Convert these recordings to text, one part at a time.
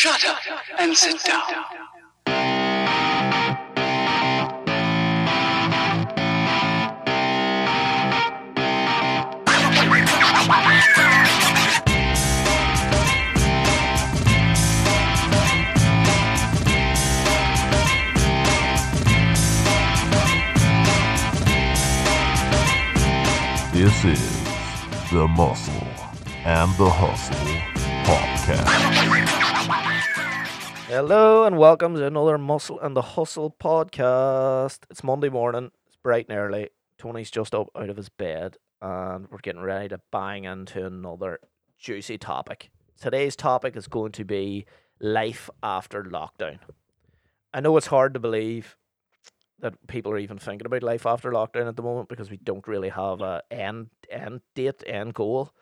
Shut up and sit down. This is the Muscle and the Hustle podcast. Hello and welcome to another Muscle and the Hustle podcast. It's Monday morning, it's bright and early. Tony's just up out of his bed and we're getting ready to bang into another juicy topic. Today's topic is going to be life after lockdown. I know it's hard to believe that people are even thinking about life after lockdown at the moment because we don't really have a end end date, end goal.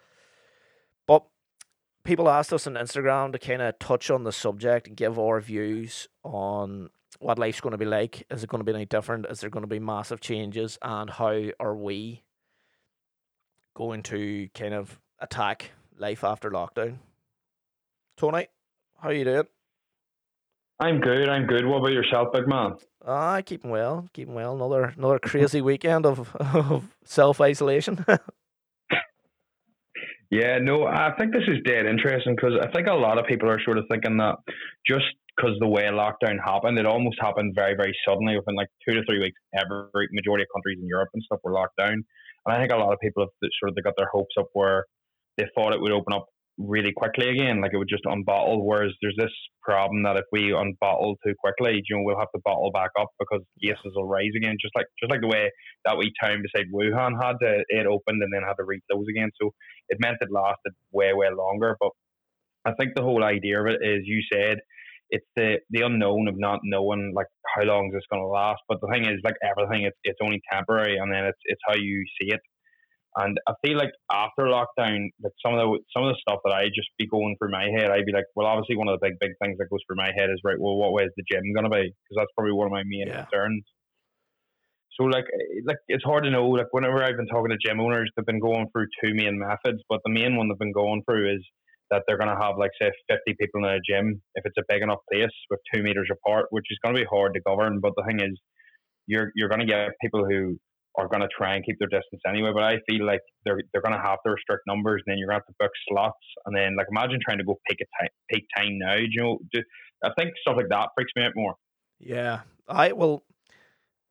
People asked us on Instagram to kind of touch on the subject and give our views on what life's going to be like. Is it going to be any different? Is there going to be massive changes? And how are we going to kind of attack life after lockdown? Tony, how are you doing? I'm good. I'm good. What about yourself, big man? Ah, keeping well, keeping well. Another another crazy weekend of, of self isolation. Yeah, no, I think this is dead interesting because I think a lot of people are sort of thinking that just because the way lockdown happened, it almost happened very, very suddenly within like two to three weeks. Every majority of countries in Europe and stuff were locked down, and I think a lot of people have sort of they got their hopes up where they thought it would open up really quickly again, like it would just unbottle. Whereas there's this problem that if we unbottle too quickly, you know, we'll have to bottle back up because cases will rise again, just like just like the way that wee town beside Wuhan had to it opened and then had to reclose again. So it meant it lasted way way longer. But I think the whole idea of it is, you said, it's the the unknown of not knowing like how long is this going to last. But the thing is, like everything, it's it's only temporary, and then it's it's how you see it. And I feel like after lockdown, like some of the some of the stuff that I just be going through my head, I'd be like, well, obviously one of the big big things that goes through my head is right. Well, what way is the gym going to be? Because that's probably one of my main Yeah. concerns. So like eh, like it's hard to know. Like whenever I've been talking to gym owners, they've been going through two main methods, but the main one they've been going through is that they're going to have like say 50 people in a gym if it's a big enough place with two meters apart, which is going to be hard to govern. But the thing is, you're you're going to get people who are going to try and keep their distance anyway. But I feel like they're they're going to have to restrict numbers, and then you're going to have to book slots, and then like imagine trying to go peak a time peak time now. You know, I think stuff like that freaks me out more. Yeah, I well,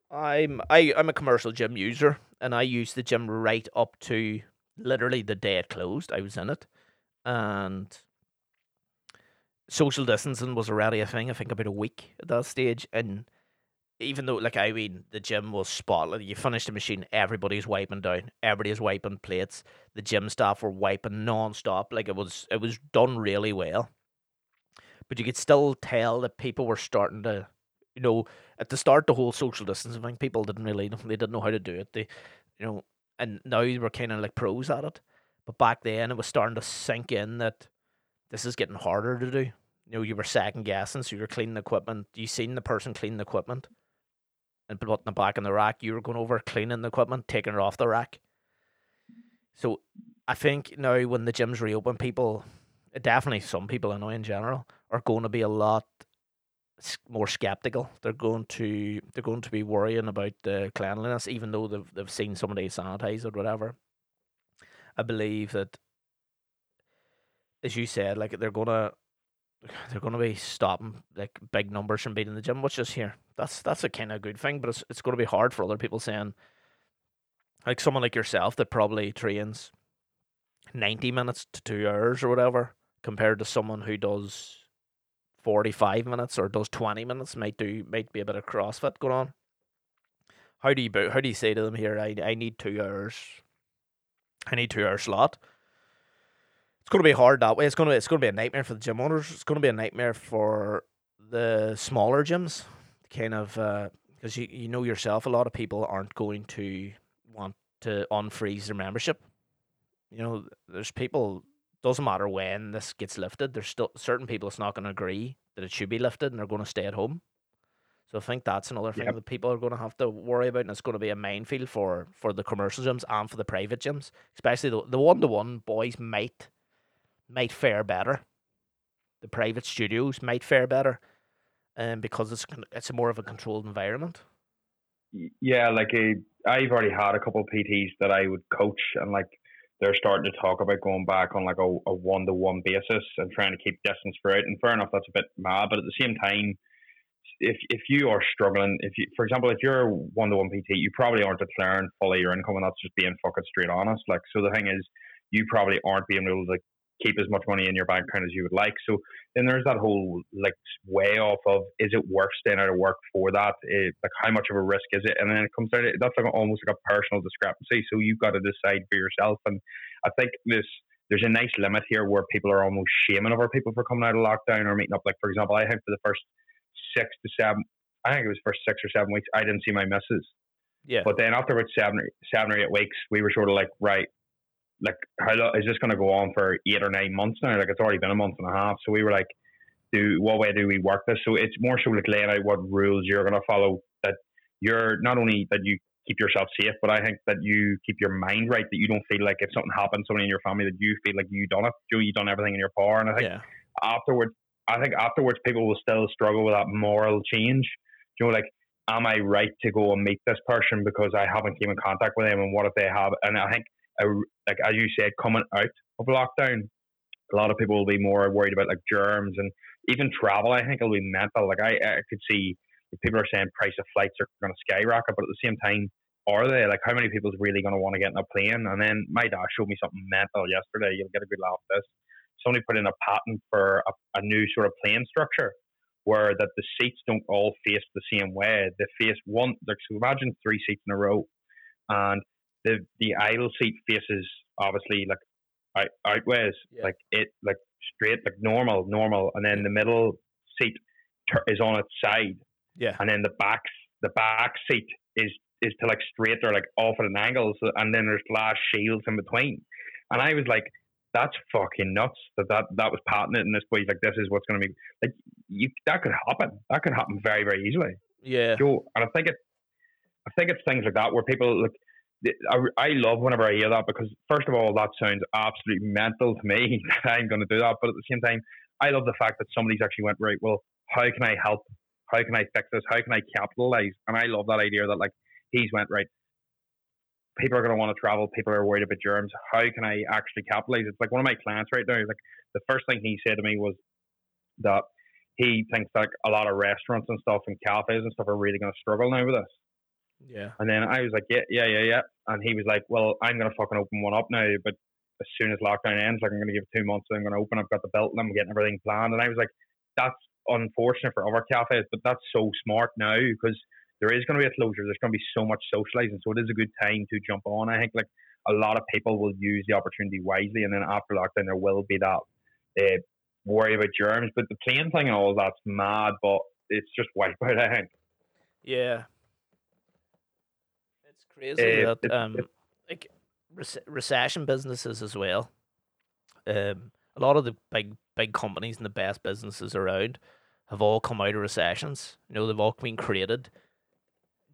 I'm I I'm a commercial gym user, and I use the gym right up to literally the day it closed. I was in it, and social distancing was already a thing. I think about a week at that stage, and even though like I mean the gym was spotless, you finish the machine, everybody's wiping down, everybody's wiping plates. The gym staff were wiping non-stop. Like it was it was done really well, but you could still tell that people were starting to you know, at the start, the whole social distancing thing, people didn't really know, they didn't know how to do it. They, you know, and now we're kind of like pros at it. But back then, it was starting to sink in that this is getting harder to do. You know, you were second guessing, so you were cleaning equipment. You seen the person cleaning the equipment and putting it back in the rack. You were going over cleaning the equipment, taking it off the rack. So I think now when the gyms reopen, people, definitely some people I know in general, are going to be a lot more skeptical. They're going to they're going to be worrying about the cleanliness, even though they've they've seen somebody sanitize or whatever. I believe that, as you said, like they're gonna they're gonna be stopping like big numbers from in the gym, which is here. That's that's a kind of good thing, but it's it's gonna be hard for other people saying, like someone like yourself that probably trains ninety minutes to two hours or whatever, compared to someone who does 45 minutes or does 20 minutes might do might be a bit of crossfit going on how do you how do you say to them here i, I need two hours i need two hour slot it's going to be hard that way it's going to it's going to be a nightmare for the gym owners it's going to be a nightmare for the smaller gyms kind of uh, because you, you know yourself a lot of people aren't going to want to unfreeze their membership you know there's people doesn't matter when this gets lifted. There's still certain people it's not going to agree that it should be lifted, and they're going to stay at home. So I think that's another thing Yep. that people are going to have to worry about, and it's going to be a minefield for for the commercial gyms and for the private gyms, especially the the one to one boys might might fare better. The private studios might fare better, um, because it's it's more of a controlled environment. Yeah, like a, I've already had a couple of PTs that I would coach, and like they're starting to talk about going back on like a, a one-to-one basis and trying to keep distance for it. And fair enough, that's a bit mad, but at the same time, if if you are struggling, if you, for example, if you're one-to-one PT, you probably aren't declaring fully your income, and that's just being fucking straight honest. Like, so the thing is, you probably aren't being able to keep as much money in your bank account as you would like. So then there's that whole like way off of is it worth staying out of work for that? Eh, like how much of a risk is it? And then it comes down to that's like almost like a personal discrepancy. So you've got to decide for yourself. And I think this there's a nice limit here where people are almost shaming other people for coming out of lockdown or meeting up. Like for example, I think for the first six to seven, I think it was first six or seven weeks, I didn't see my misses. Yeah. But then after about seven, or- seven or eight weeks, we were sort of like, right, like how long is this going to go on for eight or nine months now? Like it's already been a month and a half. So we were like, do what way do we work this? So it's more so like laying out what rules you're going to follow. That you're not only that you keep yourself safe, but I think that you keep your mind right. That you don't feel like if something happens, somebody in your family, that you feel like you done it. Joe, you done everything in your power. And I think yeah. afterwards, I think afterwards people will still struggle with that moral change. You know, like, am I right to go and meet this person because I haven't came in contact with them, and what if they have? And I think, uh, like as you said, coming out of lockdown, a lot of people will be more worried about like germs and even travel. I think it'll be mental. Like I, I could see people are saying price of flights are going to skyrocket, but at the same time, are they? Like how many people's really going to want to get in a plane? And then my dad showed me something mental yesterday. You'll get a good laugh at this somebody put in a patent for a, a new sort of plane structure where that the seats don't all face the same way. They face one like so imagine three seats in a row and the the idle seat faces obviously like out, outways Yeah. like it like straight like normal normal and then the middle seat is on its side Yeah. and then the back the back seat is is to like straight or like off at an angle so, and then there's glass shields in between and I was like that's fucking nuts that that, that was patented and this way like this is what's going to be like you that could happen that could happen very very easily Yeah. Joe, and I think it, I think it's things like that where people like. I, love whenever I hear that because first of all that sounds absolutely mental to me I'm going to do that, but at the same time I love the fact that somebody's actually went right. Well, how can I help? How can I fix this? How can I capitalize? And I love that idea that like he's went right. People are going to want to travel. People are worried about germs. How can I actually capitalize? It's like one of my clients right now. Like the first thing he said to me was that he thinks like a lot of restaurants and stuff and cafes and stuff are really going to struggle now with this. Yeah. And then I was like, yeah, yeah, yeah, yeah. And he was like, well, I'm going to fucking open one up now, but as soon as lockdown ends, like I'm going to give it two months, and I'm going to open. I've got the belt and I'm getting everything planned. And I was like, that's unfortunate for other cafes, but that's so smart now because there is going to be a closure. There's going to be so much socializing, so it is a good time to jump on. I think like a lot of people will use the opportunity wisely, and then after lockdown, there will be that uh, worry about germs. But the plane thing and all that's mad, but it's just wipeout. I think. Yeah. Crazy Uh, that it- um like rec- recession businesses as well. Um a lot of the big big companies and the best businesses around have all come out of recessions. You know, they've all been created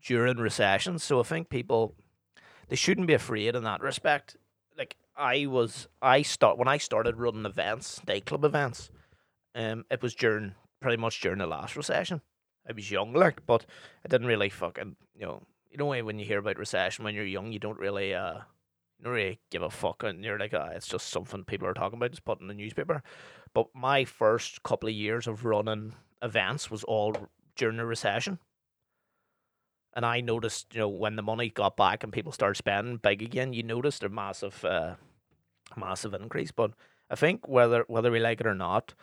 during recessions. So I think people they shouldn't be afraid in that respect. Like I was I start when I started running events, nightclub events, um it was during pretty much during the last recession. I was young, like, but I didn't really fucking, you know, you know, when you hear about recession when you're young, you don't really, uh, you don't really give a fuck, and you're like, ah, it's just something people are talking about, just put in the newspaper. But my first couple of years of running events was all during the recession, and I noticed, you know, when the money got back and people started spending big again, you noticed a massive, uh, massive increase. But I think whether whether we like it or not,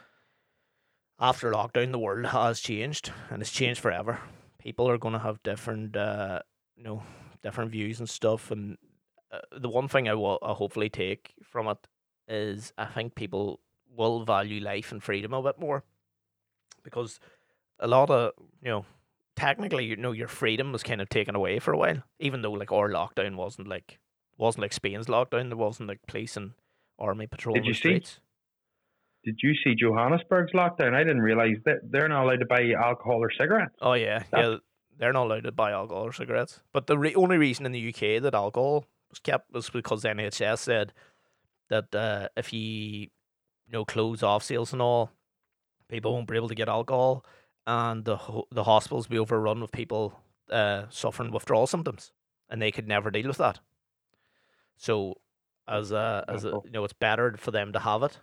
after lockdown, the world has changed and it's changed forever. People are going to have different, uh, you know, different views and stuff. And uh, the one thing I will I hopefully take from it is I think people will value life and freedom a bit more because a lot of you know technically you know your freedom was kind of taken away for a while even though like our lockdown wasn't like wasn't like Spain's lockdown there wasn't like police and army patrolling you the see? streets Did you see Johannesburg's lockdown? I didn't realize that they're not allowed to buy alcohol or cigarettes. Oh yeah, yeah. They're not allowed to buy alcohol or cigarettes. But the re- only reason in the UK that alcohol was kept was because the NHS said that uh, if you, you know, close off sales and all, people won't be able to get alcohol, and the ho- the hospitals be overrun with people uh, suffering withdrawal symptoms, and they could never deal with that. So, as a as a, you know, it's better for them to have it,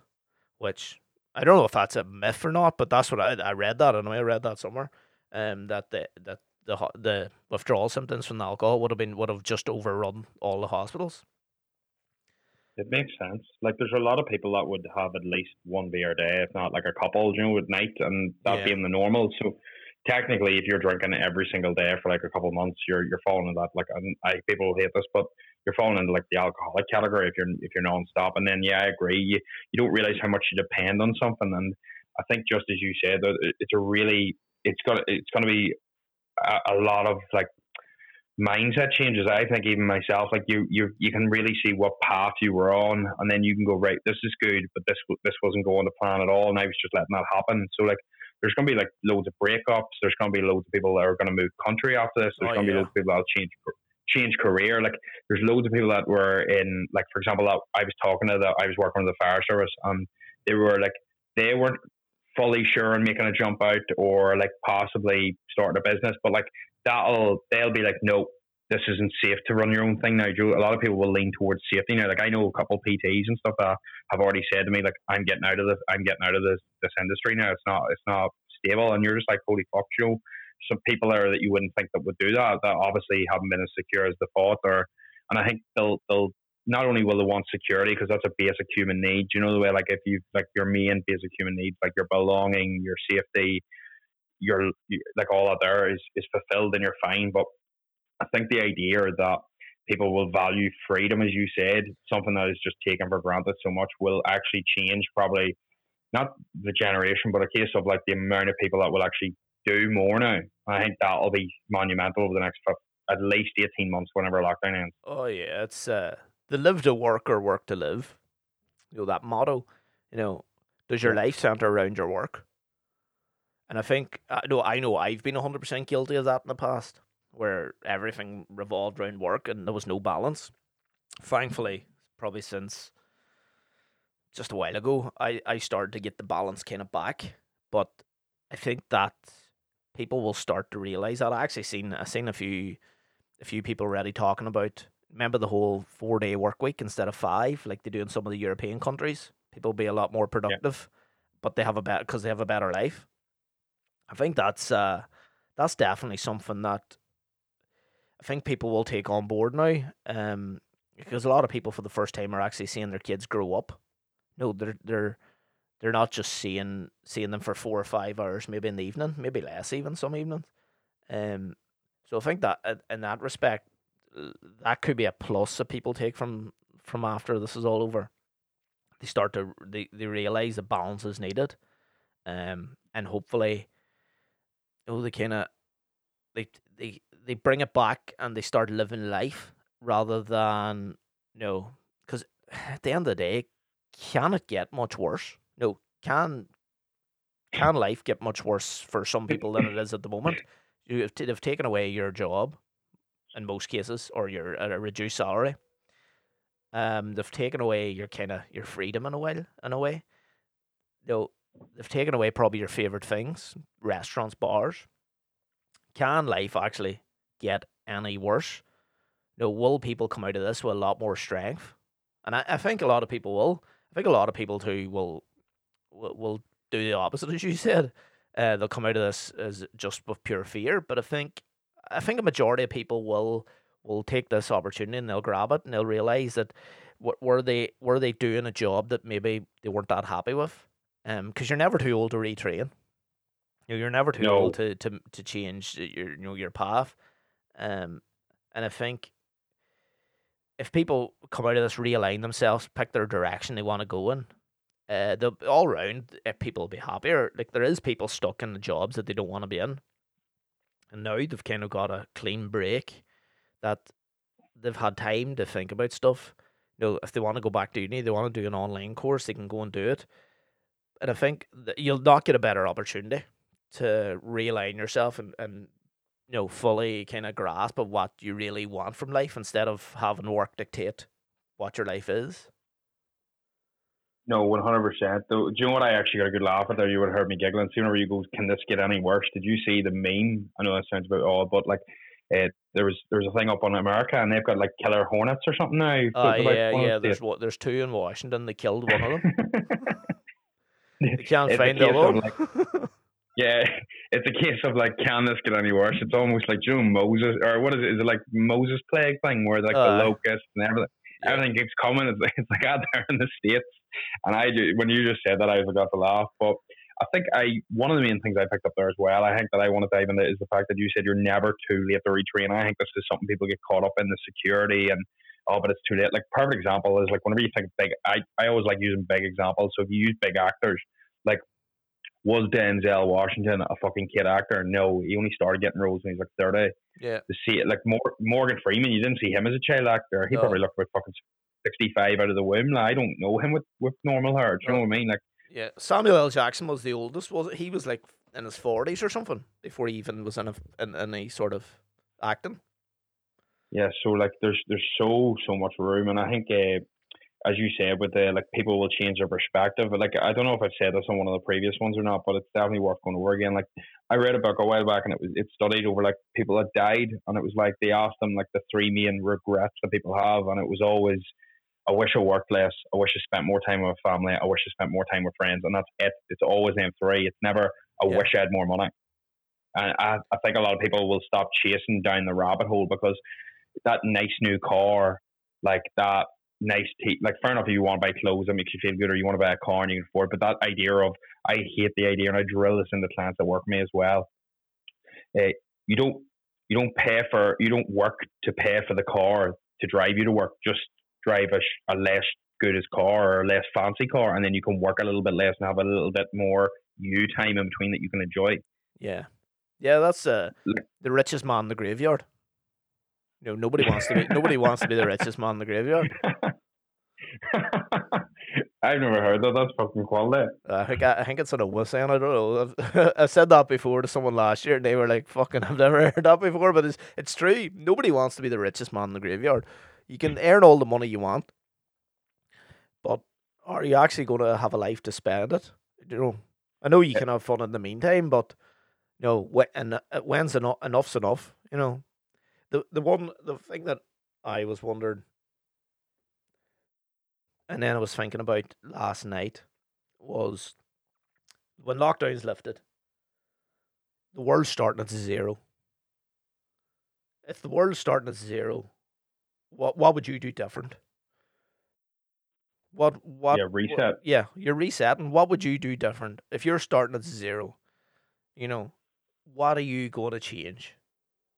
which I don't know if that's a myth or not, but that's what I I read that. I know I read that somewhere. Um, that the that the the withdrawal symptoms from the alcohol would have been would have just overrun all the hospitals. It makes sense. Like, there's a lot of people that would have at least one beer a day, if not like a couple, you know, at night, and that Yeah. being the normal. So, technically, if you're drinking every single day for like a couple months, you're you're falling into that. Like, and I people hate this, but you're falling into like the alcoholic category if you're if you're non-stop. And then, yeah, I agree. You you don't realize how much you depend on something, and I think just as you said, it's a really it's got it's going to be a, a lot of like mindset changes. I think even myself, like you, you, you can really see what path you were on, and then you can go right. This is good, but this this wasn't going to plan at all, and I was just letting that happen. So like, there's going to be like loads of breakups. There's going to be loads of people that are going to move country after this. There's Oh, going to be loads of people that'll change change career. Like there's loads of people that were in like for example, that I was talking to that I was working with the fire service, and they were like they weren't fully sure on making a jump out or like possibly starting a business, but like that'll they'll be like, no, this isn't safe to run your own thing now. A lot of people will lean towards safety now. Like I know a couple PTs and stuff that have already said to me, like, I'm getting out of this. I'm getting out of this this industry now. It's not it's not stable, and you're just like, holy fuck. Some people there that you wouldn't think that would do that. That obviously haven't been as secure as they thought, or and I think they'll they'll not only will they want security because that's a basic human need. You know the way like if you like your main basic human needs like your belonging, your safety, your like all that there is is fulfilled and you're fine. But I think the idea that people will value freedom, as you said, something that is just taken for granted so much, will actually change probably not the generation, but a case of like the amount of people that will actually do more now. I think that'll be monumental over the next at least eighteen months, whenever lockdown ends. Oh yeah, it's uh the live to work or work to live. You know that motto. You know, does your life center around your work? And I think uh, I know I know I've been hundred percent guilty of that in the past, where everything revolved around work and there was no balance. Thankfully, probably since just a while ago, I I started to get the balance kind of back. But I think that people will start to realize that. I actually seen I seen a few a few people already talking about remember the whole four day work week instead of five, like they do in some of the European countries. People be a lot more productive, but they have a better because they have a better life. I think that's uh that's definitely something that I think people will take on board now. Um, because a lot of people for the first time are actually seeing their kids grow up. No, they're they're they're not just seeing seeing them for four or five hours, maybe in the evening, maybe less even some evenings. Um, so I think that in that respect, that could be a plus that people take from from after this is all over. They start to they, they realize the balance is needed, um, and hopefully, oh, they kind of they they they bring it back and they start living life rather than you know because at the end of the day, can it get much worse? No, can can life get much worse for some people than it is at the moment? You have t- they've taken away your job in most cases, or your at a reduced salary. Um, they've taken away your kind of your freedom in a way. In a way, no, they've taken away probably your favorite things, restaurants, bars. Can life actually get any worse? No, will people come out of this with a lot more strength? And I, I think a lot of people will. I think a lot of people too will will, will do the opposite, as you said. Uh, they'll come out of this as just with pure fear. But I think I think a majority of people will will take this opportunity and they'll grab it and they'll realize that what were they were they doing a job that maybe they weren't that happy with. Um, because you're never too old to retrain. You know, you're never too No. old to, to to change your you know your path. Um, and I think if people come out of this, realign themselves, pick their direction they want to go in, uh, they'll all round uh, people will be happier. Like there is people stuck in the jobs that they don't want to be in, and now they've kind of got a clean break, that they've had time to think about stuff. You know, if they want to go back to uni, they want to do an online course, they can go and do it. And I think you'll not get a better opportunity to realign yourself and, and you know fully kind of grasp of what you really want from life instead of having work dictate what your life is. No, one hundred percent. Do you know what? I actually got a good laugh at there. You would have heard me giggling. See, whenever you go, "Can this get any worse?" Did you see the meme? I know that sounds a bit odd, but like, uh, there was there was a thing up on America, and they've got like killer hornets or something now. Uh, yeah, yeah. the There's what? There's two in Washington. They killed one of them. Can't It's find the other like, Yeah, it's a case of like, can this get any worse? It's almost like you know Moses, or what is it? Is it like Moses plague thing where like Aye. the locusts and everything, Yeah. everything keeps coming. It's like it's like out there in the states. And I, ju- when you just said that, I got to laugh. But I think I one of the main things I picked up there as well. I think that I want to dive into is the fact that you said you're never too late to retrain. I think this is something people get caught up in the security and oh, but it's too late. Like perfect example is like whenever you think big, I I always like using big examples. So if you use big actors, like was Denzel Washington a fucking kid actor? No, he only started getting roles when he was like thirty. Yeah. To see it, like Mor- Morgan Freeman, you didn't see him as a child actor. He No. probably looked about fucking sixty-five out of the womb. Like, I don't know him with, with normal hair. Do you know what I mean? Like, Yeah, Samuel L. Jackson was the oldest. Was it? He was like in his forties or something before he even was in a in, in any sort of acting. yeah. So like, there's there's so so much room, and I think. Uh, as you said, with the like people will change their perspective. But like I don't know if I've said this on one of the previous ones or not, but it's definitely worth going over again. Like I read a book a while back, and it was it studied over like people that died, and it was like they asked them like the three main regrets that people have, and it was always I wish I worked less, I wish I spent more time with family, I wish I spent more time with friends, and that's it. It's always them three. It's never I Yeah. wish I had more money. And I, I think a lot of people will stop chasing down the rabbit hole because that nice new car, like that nice like fair enough if you want to buy clothes that makes you feel good or you want to buy a car and you can afford it, but that idea of I hate the idea and I drill this into clients that work with me as well. Uh, you don't you don't pay for you don't work to pay for the car to drive you to work. Just drive a, a less good as car or a less fancy car, and then you can work a little bit less and have a little bit more you time in between that you can enjoy. Yeah, yeah. That's uh, the richest man in the graveyard. You know, nobody wants to be nobody wants to be the richest man in the graveyard. I've never heard that. That's fucking quality. I think I, I think it's an Owen saying. I don't know. I've, I said that before to someone last year, and they were like, "Fucking, I've never heard that before." But it's it's true. Nobody wants to be the richest man in the graveyard. You can earn all the money you want, but are you actually going to have a life to spend it? You know, I know you can have fun in the meantime, but you know, when and uh, when's enough? Enough's enough. You know, the the one the thing that I was wondering, and then I was thinking about last night was when lockdown's lifted, the world's starting at zero. If the world's starting at zero, what what would you do different? What what? Yeah, what- reset. yeah, you're resetting. What would mm-hmm. you do different if you're starting at zero? You know, what are you going to change?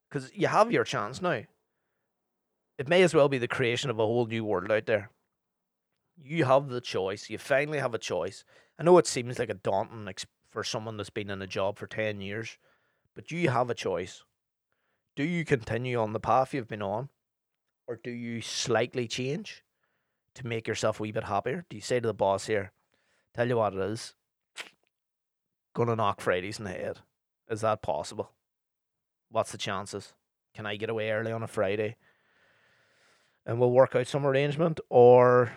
Because you have your chance now. It may as well be the creation of a whole new world out there. You have the choice. You finally have a choice. I know it seems like a daunting ex- for someone that's been in a job for 10 years, but you have a choice. Do you continue on the path you've been on, or do you slightly change to make yourself a wee bit happier? Do you say to the boss here, tell you what it is, gonna knock Fridays in the head? Is that possible? What's the chances? Can I get away early on a Friday? And we'll work out some arrangement, or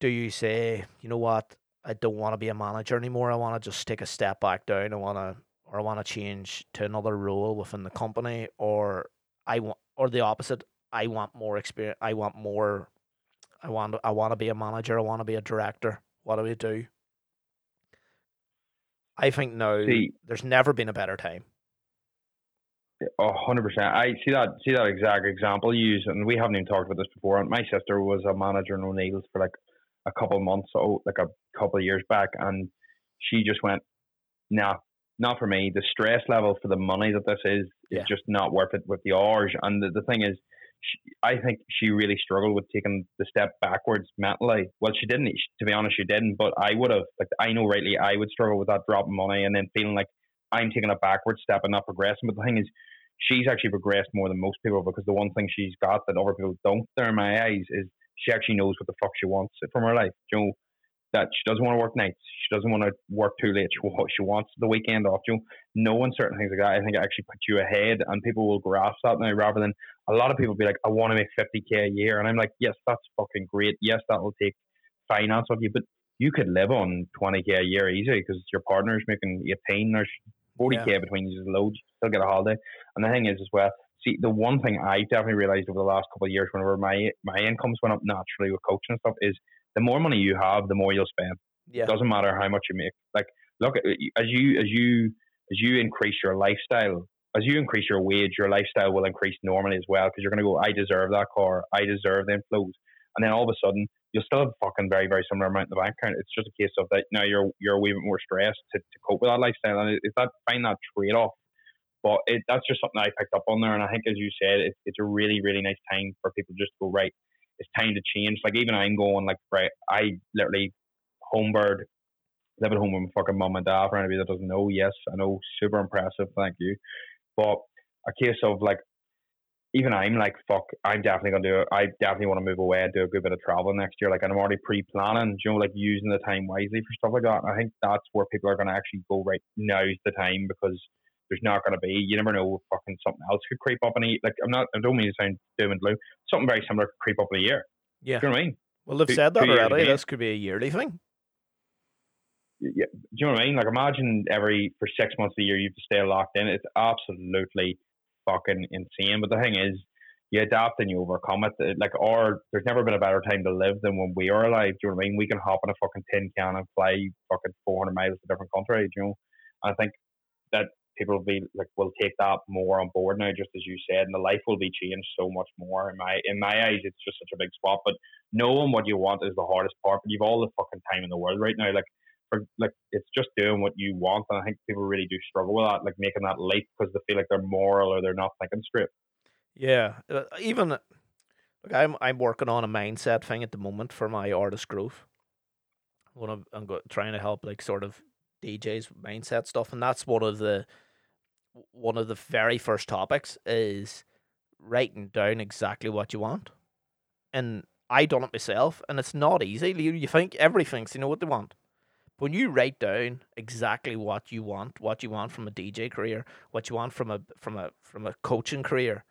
do you say, you know what, I don't want to be a manager anymore. I want to just take a step back down. I want to, or I want to change to another role within the company, or I want, or the opposite. I want more experience. I want more. I want. I want to be a manager. I want to be a director. What do we do? I think now See- there's never been a better time. A hundred percent. I see that see that exact example you use, and we haven't even talked about this before. And my sister was a manager in O'Neill's for like a couple of months, so like a couple of years back, and she just went, "Nah, not for me. The stress level for the money that this is Yeah. is just not worth it with the hours." And the, the thing is, she, I think she really struggled with taking the step backwards mentally. Well, she didn't. To be honest, she didn't. But I would have. Like I know rightly, I would struggle with that drop money, and then feeling like I'm taking a backward step and not progressing. But the thing is, she's actually progressed more than most people because the one thing she's got that other people don't, there in my eyes, is she actually knows what the fuck she wants from her life. You know, that she doesn't want to work nights. She doesn't want to work too late. She, she wants the weekend off. You know, knowing certain things like that, I think it actually puts you ahead and people will grasp that now rather than a lot of people be like, I want to make 50k a year. And I'm like, yes, that's fucking great. Yes, that will take finance of you, but you could live on 20k a year easily because your partner's making 18. There's 40k Yeah. between you, loads. You still get a holiday. And the thing is, as well, see, the one thing I definitely realized over the last couple of years, whenever my my incomes went up naturally with coaching and stuff, is the more money you have, the more you'll spend. Yeah. It doesn't matter how much you make. Like, look, as you as you as you increase your lifestyle, as you increase your wage, your lifestyle will increase normally as well because you're going to go, I deserve that car, I deserve the inflows, and then all of a sudden you'll still have fucking very very similar amount in the bank account. It's just a case of that now you're you're a wee bit more stressed to, to cope with that lifestyle, and it's that find that trade off. But it, that's just something I picked up on there, and I think as you said, it, it's a really really nice time for people just to go right. It's time to change. Like even I'm going like right. I literally homebird live at home with my fucking mum and dad. For anybody that doesn't know, yes, I know, super impressive. Thank you. But a case of like, even I'm like, fuck, I'm definitely gonna do it. I definitely want to move away and do a good bit of traveling next year. Like, and I'm already pre-planning, you know, like using the time wisely for stuff like that. And I think that's where people are gonna actually go. Right now's the time because there's not gonna be. You never know. Fucking something else could creep up in a like. I'm not. I don't mean to sound doom and gloom. Something very similar could creep up in a year. Yeah. Do you know what I mean? Well, they've two- said that already. This could be a yearly thing. Yeah, do you know what I mean? Like, imagine every for six months of the year you have to stay locked in. It's absolutely fucking insane. But the thing is, you adapt and you overcome it. Like, or there's never been a better time to live than when we are alive. Do you know what I mean? We can hop in a fucking tin can and fly fucking 400 miles to different countries. You know, and I think that people will be like will take that more on board now, just as you said, and the life will be changed so much more. In my in my eyes, it's just such a big spot. But knowing what you want is the hardest part. But you've all the fucking time in the world right now. Like for like it's just doing what you want, and I think people really do struggle with that, like making that leap because they feel like they're moral or they're not thinking straight. Yeah, uh, even look, I'm I'm working on a mindset thing at the moment for my artist growth. One of I'm go, trying to help like sort of DJs mindset stuff, and that's one of the one of the very first topics is writing down exactly what you want. And I done it myself, and it's not easy. You, you think everything's you know what they want. When you write down exactly what you want, what you want from a DJ career, what you want from a from a from a coaching career,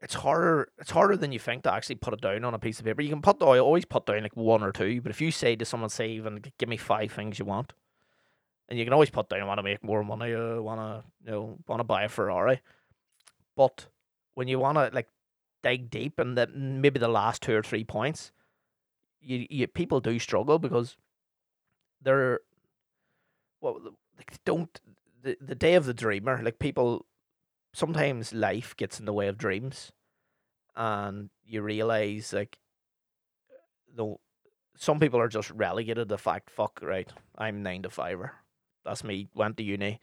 it's harder it's harder than you think to actually put it down on a piece of paper. You can put I always put down like one or two, but if you say to someone, say even give me five things you want, and you can always put down I want to make more money, uh, want to you know want to buy a Ferrari, but when you want to like dig deep and that maybe the last two or three points, you, you people do struggle because they're well like don't the the day of the dreamer like people sometimes life gets in the way of dreams and you realize like though some people are just relegated to the fact fuck right i'm nine to fiver. That's me went to uni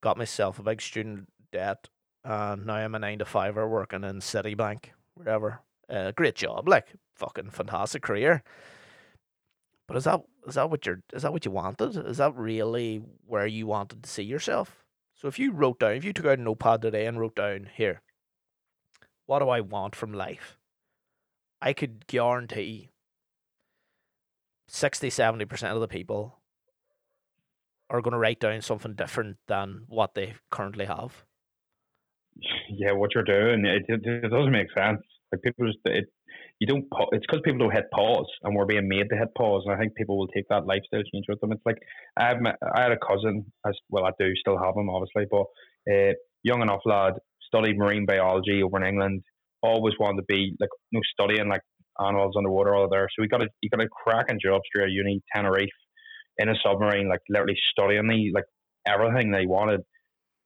got myself a big student debt and now i'm a nine to fiver working in citibank wherever. Uh, great job like fucking fantastic career but is that is that what you're is that what you wanted is that really where you wanted to see yourself so if you wrote down, if you took out a notepad today and wrote down here, what do I want from life? I could guarantee 60, 70% of the people are going to write down something different than what they currently have. Yeah, what you're doing, it, it, it doesn't make sense. Like people just, it, you don't. pa- It's because people don't hit pause, and we're being made to hit pause. And I think people will take that lifestyle change with them. It's like I have, my, I had a cousin, as well, I do still have him, obviously, but uh, young enough lad, studied marine biology over in England. Always wanted to be like, you know, studying like animals underwater, all there. So he got a he got a cracking job straight out uni, Tenerife, in a submarine, like literally studying the like everything they wanted.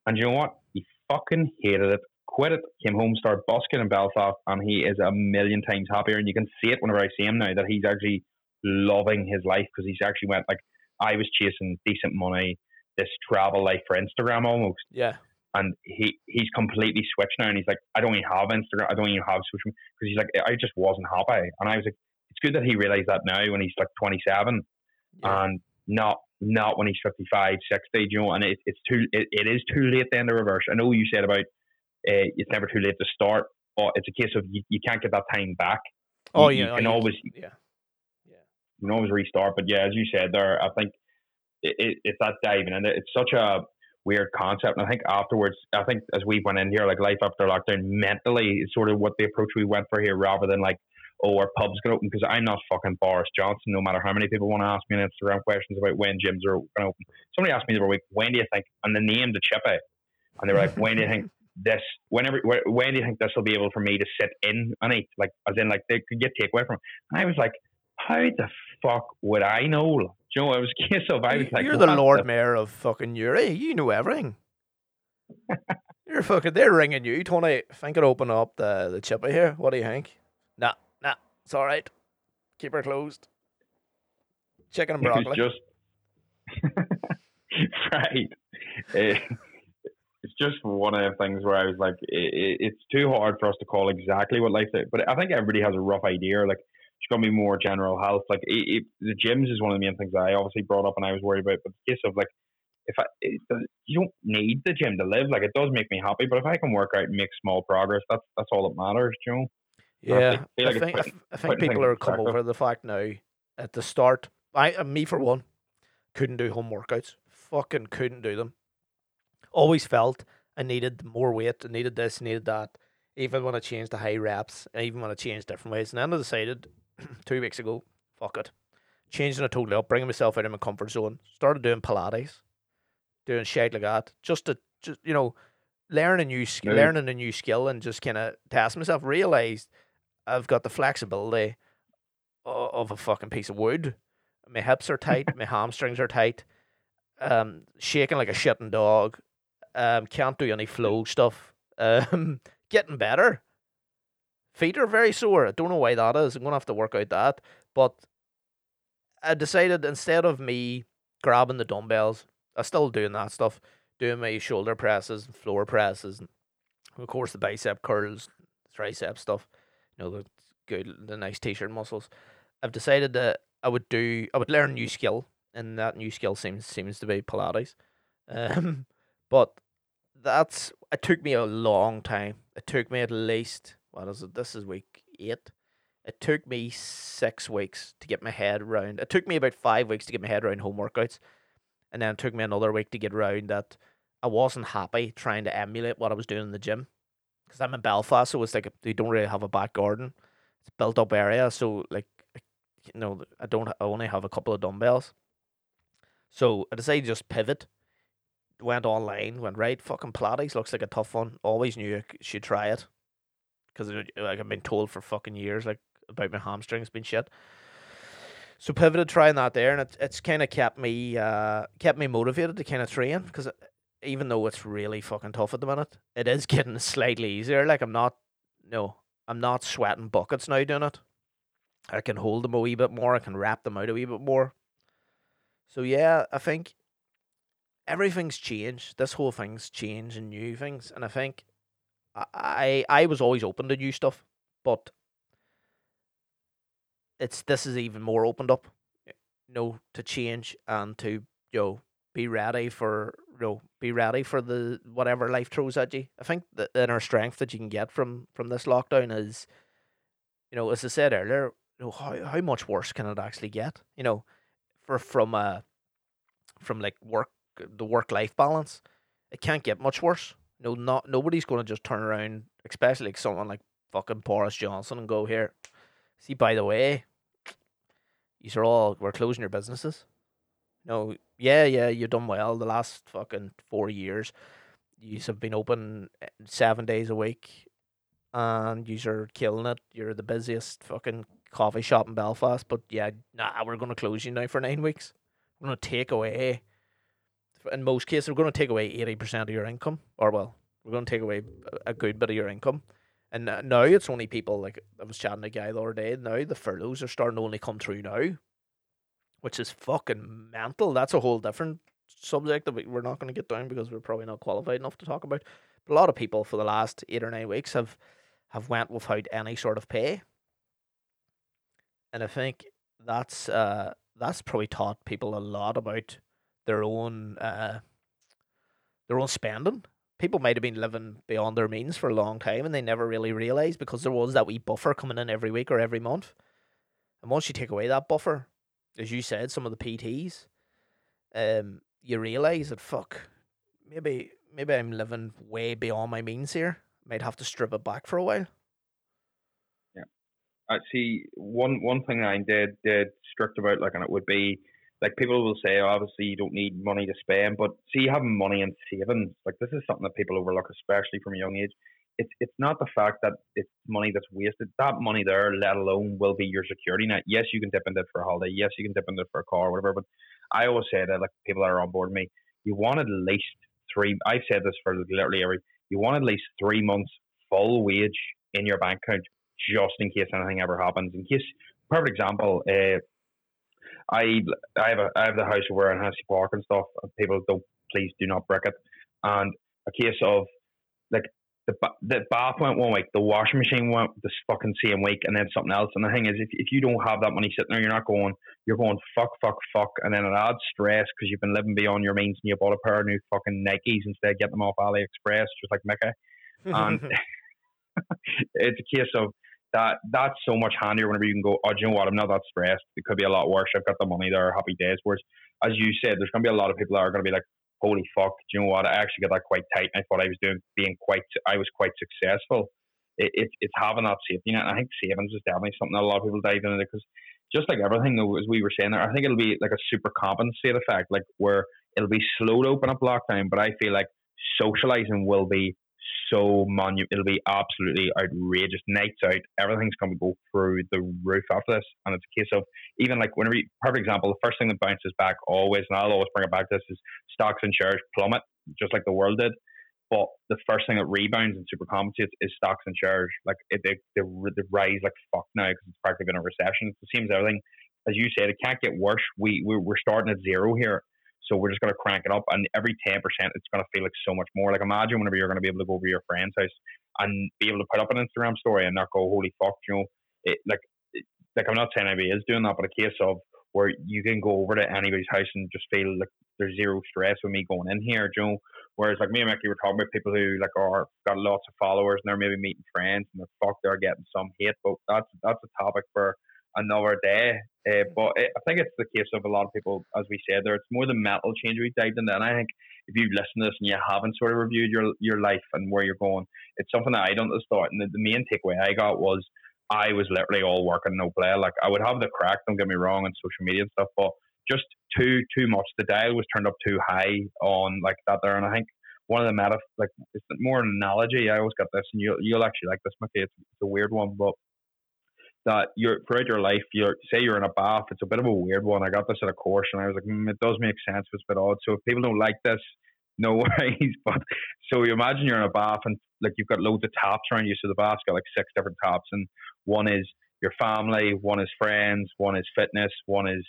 And you know what? He fucking hated it. Quit it. Came home, started busking in Belfast, and he is a million times happier. And you can see it whenever I see him now that he's actually loving his life because he's actually went like I was chasing decent money, this travel life for Instagram almost, Yeah. and he he's completely switched now. And he's like, I don't even have Instagram. I don't even have social because he's like, I just wasn't happy. And I was like, it's good that he realized that now when he's like 27 yeah. and not not when he's 55, 60, you know, and it, it's too it, it is too late then to reverse. I know you said about uh, it's never too late to start, but it's a case of you, you can't get that time back. oh, you, yeah. you can always Yeah. yeah, you can always restart. But yeah, as you said there, I think it, it, it's that diving in. It's such a weird concept, and I think afterwards, I think as we went in here, like life after lockdown, mentally is sort of what the approach we went for here, rather than like, oh, our pubs going to open? Because I'm not fucking Boris Johnson. No matter how many people want to ask me on Instagram questions about when gyms are going to open. Somebody asked me the other week, when do you think? And they named the chip out, and they were like, when do you think this? Whenever, when do you think this will be able for me to sit in and eat? Like, as in, like they could get takeaway from. It. And I was like, how the fuck would I know? Do you know, it was case of I was like, You're the Lord Mayor of fucking Uri. You know everything. You're fucking. They're ringing you, Tony. Think it open up the the chippy here. What do you think? Nah, nah. It's all right. Keep her closed. Chicken and broccoli. just right. Eh, it's just one of the things where I was like, it, it, it's too hard for us to call exactly what life's like. But I think everybody has a rough idea. Like, it's going to be more general health. Like, it, it, the gyms is one of the main things I obviously brought up and I was worried about. But the case of like, if I, it, you don't need the gym to live. Like, it does make me happy. But if I can work out and make small progress, that's that's all that matters. You know. Yeah, I like it's think I, th- I think people are come perspective. over the fact now. At the start, I me for one, couldn't do home workouts. Fucking couldn't do them. Always felt I needed more weight. I needed this, I needed that. Even when I changed to high reps, even when I changed different ways, and then I decided two weeks ago, fuck it, changing it totally up, bringing myself out of my comfort zone. Started doing Pilates, doing shit like that, just to just you know, learn a new sk- Move. learning a new skill and just kind of test myself. Realized I've got the flexibility of a fucking piece of wood. My hips are tight, my hamstrings are tight. Um, shaking like a shitting dog. Um, can't do any flow stuff. Um, getting better. Feet are very sore. I don't know why that is. I'm gonna have to work out that. But I decided instead of me grabbing the dumbbells, I'm still doing that stuff, doing my shoulder presses and floor presses, and of course the bicep curls, tricep stuff. You know the good, the nice t-shirt muscles. I've decided that I would do, I would learn a new skill, and that new skill seems seems to be Pilates. Um, but that's it took me a long time. It took me at least what is it? This is week eight. It took me six weeks to get my head around. It took me about five weeks to get my head around home workouts, and then it took me another week to get around that. I wasn't happy trying to emulate what I was doing in the gym because I'm in Belfast, so it's like they don't really have a back garden. It's built up area, so like you know, I don't. I only have a couple of dumbbells, so I decided to just pivot. Went online, went right. Fucking Pilates looks like a tough one. Always knew I should try it because like I've been told for fucking years like about my hamstrings being shit. So pivoted trying that there, and it, it's kind of kept me uh kept me motivated to kind of train because even though it's really fucking tough at the minute, it is getting slightly easier. Like I'm not, no, I'm not sweating buckets now doing it. I can hold them a wee bit more. I can wrap them out a wee bit more. So yeah, I think everything's changed. This whole thing's changed and new things, and I think I I, was always open to new stuff, but it's this is even more opened up, you know, to change and to you know be ready for you know be ready for the whatever life throws at you. I think the inner strength that you can get from from this lockdown is, you know, as I said earlier, you know, how how much worse can it actually get? You know, for from uh from like work the work life balance, it can't get much worse. No, not nobody's going to just turn around, especially like someone like fucking Boris Johnson, and go here. See, by the way, these are all we're closing your businesses. No, yeah, yeah, you've done well the last fucking four years. You have been open eh, seven days a week, and you are killing it. You're the busiest fucking coffee shop in Belfast. But yeah, nah, we're gonna close you now for nine weeks. We're gonna take away. In most cases, we're gonna take away eighty percent of your income, or well, we're gonna take away a- a good bit of your income. And uh, now it's only people like I was chatting to a guy the other day. Now the furloughs are starting to only come through now, which is fucking mental. That's a whole different subject that we- we're not going to get down because we're probably not qualified enough to talk about. But a lot of people for the last eight or nine weeks have have went without any sort of pay, and I think that's uh that's probably taught people a lot about their own uh their own spending people might have been living beyond their means for a long time and they never really realized because there was that wee buffer coming in every week or every month. And once you take away that buffer, as you said, some of the PTs, um, you realize that fuck, maybe maybe I'm living way beyond my means here. Might have to strip it back for a while. Yeah, I see one one thing I'm dead dead strict about, like, and it would be like people will say, obviously you don't need money to spend, but see having money and savings, like this is something that people overlook, especially from a young age. It's it's not the fact that it's money that's wasted. That money there, let alone, will be your security net. Yes, you can dip into it for a holiday. Yes, you can dip into it for a car, or whatever. But I always say that, like people that are on board me, you want at least three. I've said this for literally every. You want at least three months full wage in your bank account just in case anything ever happens. In case, perfect example, uh, I I have a I have the house over in Hennessy Park and stuff. And people don't please do not brick it. And a case of like the the bath went one week, the washing machine went this fucking same week, and then something else. And the thing is, if if you don't have that money sitting there, you're not going. You're going fuck, fuck, fuck, and then it adds stress because you've been living beyond your means and you bought a pair of new fucking Nikes instead of getting them off AliExpress, just like Mickey. And it's a case of that that's so much handier whenever you can go, oh, do you know what? I'm not that stressed. It could be a lot worse. I've got the money there. Happy days. Whereas, as you said, there's going to be a lot of people that are going to be like, holy fuck, do you know what? I actually got that quite tight. I thought I was doing being quite, I was quite successful. It, it, it's having that safety net. And I think savings is definitely something that a lot of people dive into because just like everything, though, as we were saying there, I think it'll be like a super compensate effect, like where it'll be slow to open up lockdown, but I feel like socializing will be so monu it'll be absolutely outrageous. Nights out everything's going to go through the roof after this and it's a case of even like whenever you, perfect example the first thing that bounces back always and I'll always bring it back to this is stocks and shares plummet just like the world did. But the first thing that rebounds and super compensates is stocks and shares. Like it, they, they, they rise like fuck now because it's practically been a recession. Same as everything. As you said it can't get worse. We, we we're starting at zero here so we're just going to crank it up, and every ten percent, it's going to feel like so much more. Like imagine whenever you're going to be able to go over your friend's house and be able to put up an Instagram story and not go, "Holy fuck," you know, it, like, it, like I'm not saying anybody is doing that, but a case of where you can go over to anybody's house and just feel like there's zero stress with me going in here, you know. Whereas like me and Mickey were talking about people who like are got lots of followers and they're maybe meeting friends and they're fuck they're getting some hate, but that's that's a topic for another day. Uh, but it, I think it's the case of a lot of people, as we said there, it's more the mental change we dived into. And I think if you've listened to this and you haven't sort of reviewed your your life and where you're going, it's something that I don't start. And the, the main takeaway I got was I was literally all work and no play. Like I would have the crack, don't get me wrong, on social media and stuff, but just too too much. The dial was turned up too high on like that there, and I think one of the meta like it's more an analogy. I always got this, and you'll you'll actually like this, Mickey. It's, it's a weird one, but that you're throughout your life, you're say you're in a bath. It's a bit of a weird one. I got this at a course, and I was like, mm, it does make sense, but it's a bit odd. So if people don't like this, no worries. But so you imagine you're in a bath, and like you've got loads of taps around you. So the bath's got like six different taps, and one is your family, one is friends, one is fitness, one is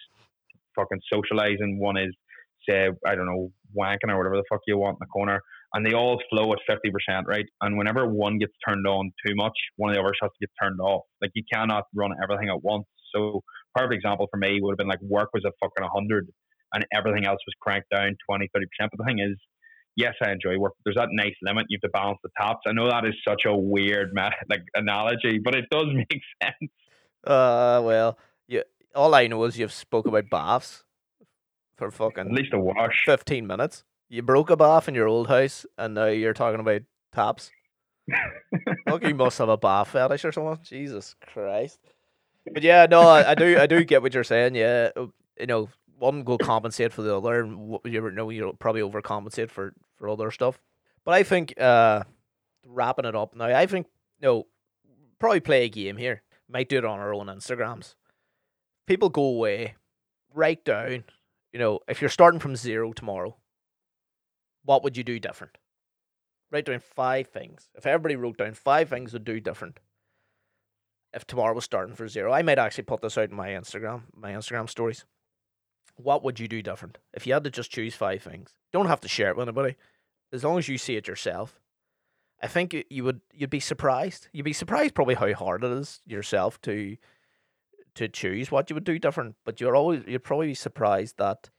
fucking socializing, one is say I don't know wanking or whatever the fuck you want in the corner, and they all flow at 50%, right? And whenever one gets turned on too much, one of the others has to get turned off. Like you cannot run everything at once. So, perfect example for me would have been like work was at fucking 100 and everything else was cranked down 20, 30%. But the thing is, yes, I enjoy work. There's that nice limit. You have to balance the taps. I know that is such a weird like analogy, but it does make sense. Uh, well, yeah. All I know is you've spoke about baths for fucking at least a wash. Fifteen minutes. You broke a bath in your old house, and now you're talking about taps. Look, you must have a bath fetish or something. Jesus Christ. But yeah, no, I, I do, I do get what you're saying. Yeah, uh, you know, one will compensate for the other, and you know, you'll probably overcompensate for for other stuff. But I think, uh, wrapping it up now, I think, you know, probably play a game here. Might do it on our own Instagrams. People go away, write down you know, if you're starting from zero tomorrow, what would you do different? Write down five things. If everybody wrote down five things to do different, if tomorrow was starting for zero, I might actually put this out in my Instagram, my Instagram stories. What would you do different if you had to just choose five things? Don't have to share it with anybody, as long as you see it yourself. I think you would you'd be surprised. You'd be surprised probably how hard it is yourself to to choose what you would do different, but you're always you'd probably be surprised that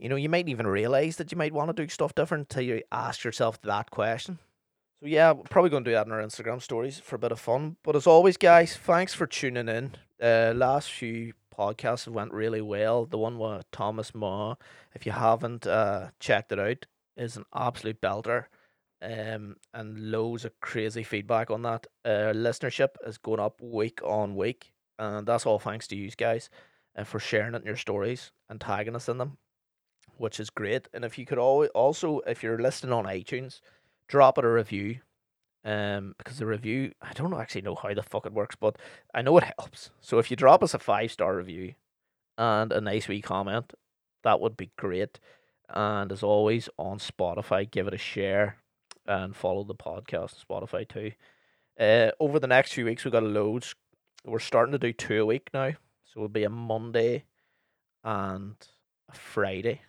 you know you might even realize that you might want to do stuff different till you ask yourself that question. So yeah, we're probably going to do that in our Instagram stories for a bit of fun. But as always, guys, thanks for tuning in. Uh, last few podcasts went really well. The one with Thomas Ma, if you haven't uh, checked it out, is an absolute belter. um, and loads of crazy feedback on that. Uh, listenership is going up week on week, and that's all thanks to you guys and for sharing it in your stories and tagging us in them, which is great. And if you could always also, if you're listening on iTunes, drop it a review. Um, because the review, I don't actually know how the fuck it works, but I know it helps. So if you drop us a five star review and a nice wee comment, that would be great. And as always, on Spotify, give it a share and follow the podcast on Spotify too. Uh, over the next few weeks, we've got loads. We're starting to do two a week now. So it'll be a Monday and a Friday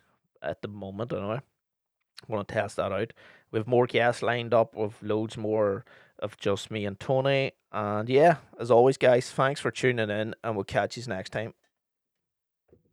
at the moment, anyway. I want to test that out. We have more guests lined up with loads more of just me and Tony. And yeah, as always, guys, thanks for tuning in, and we'll catch you next time.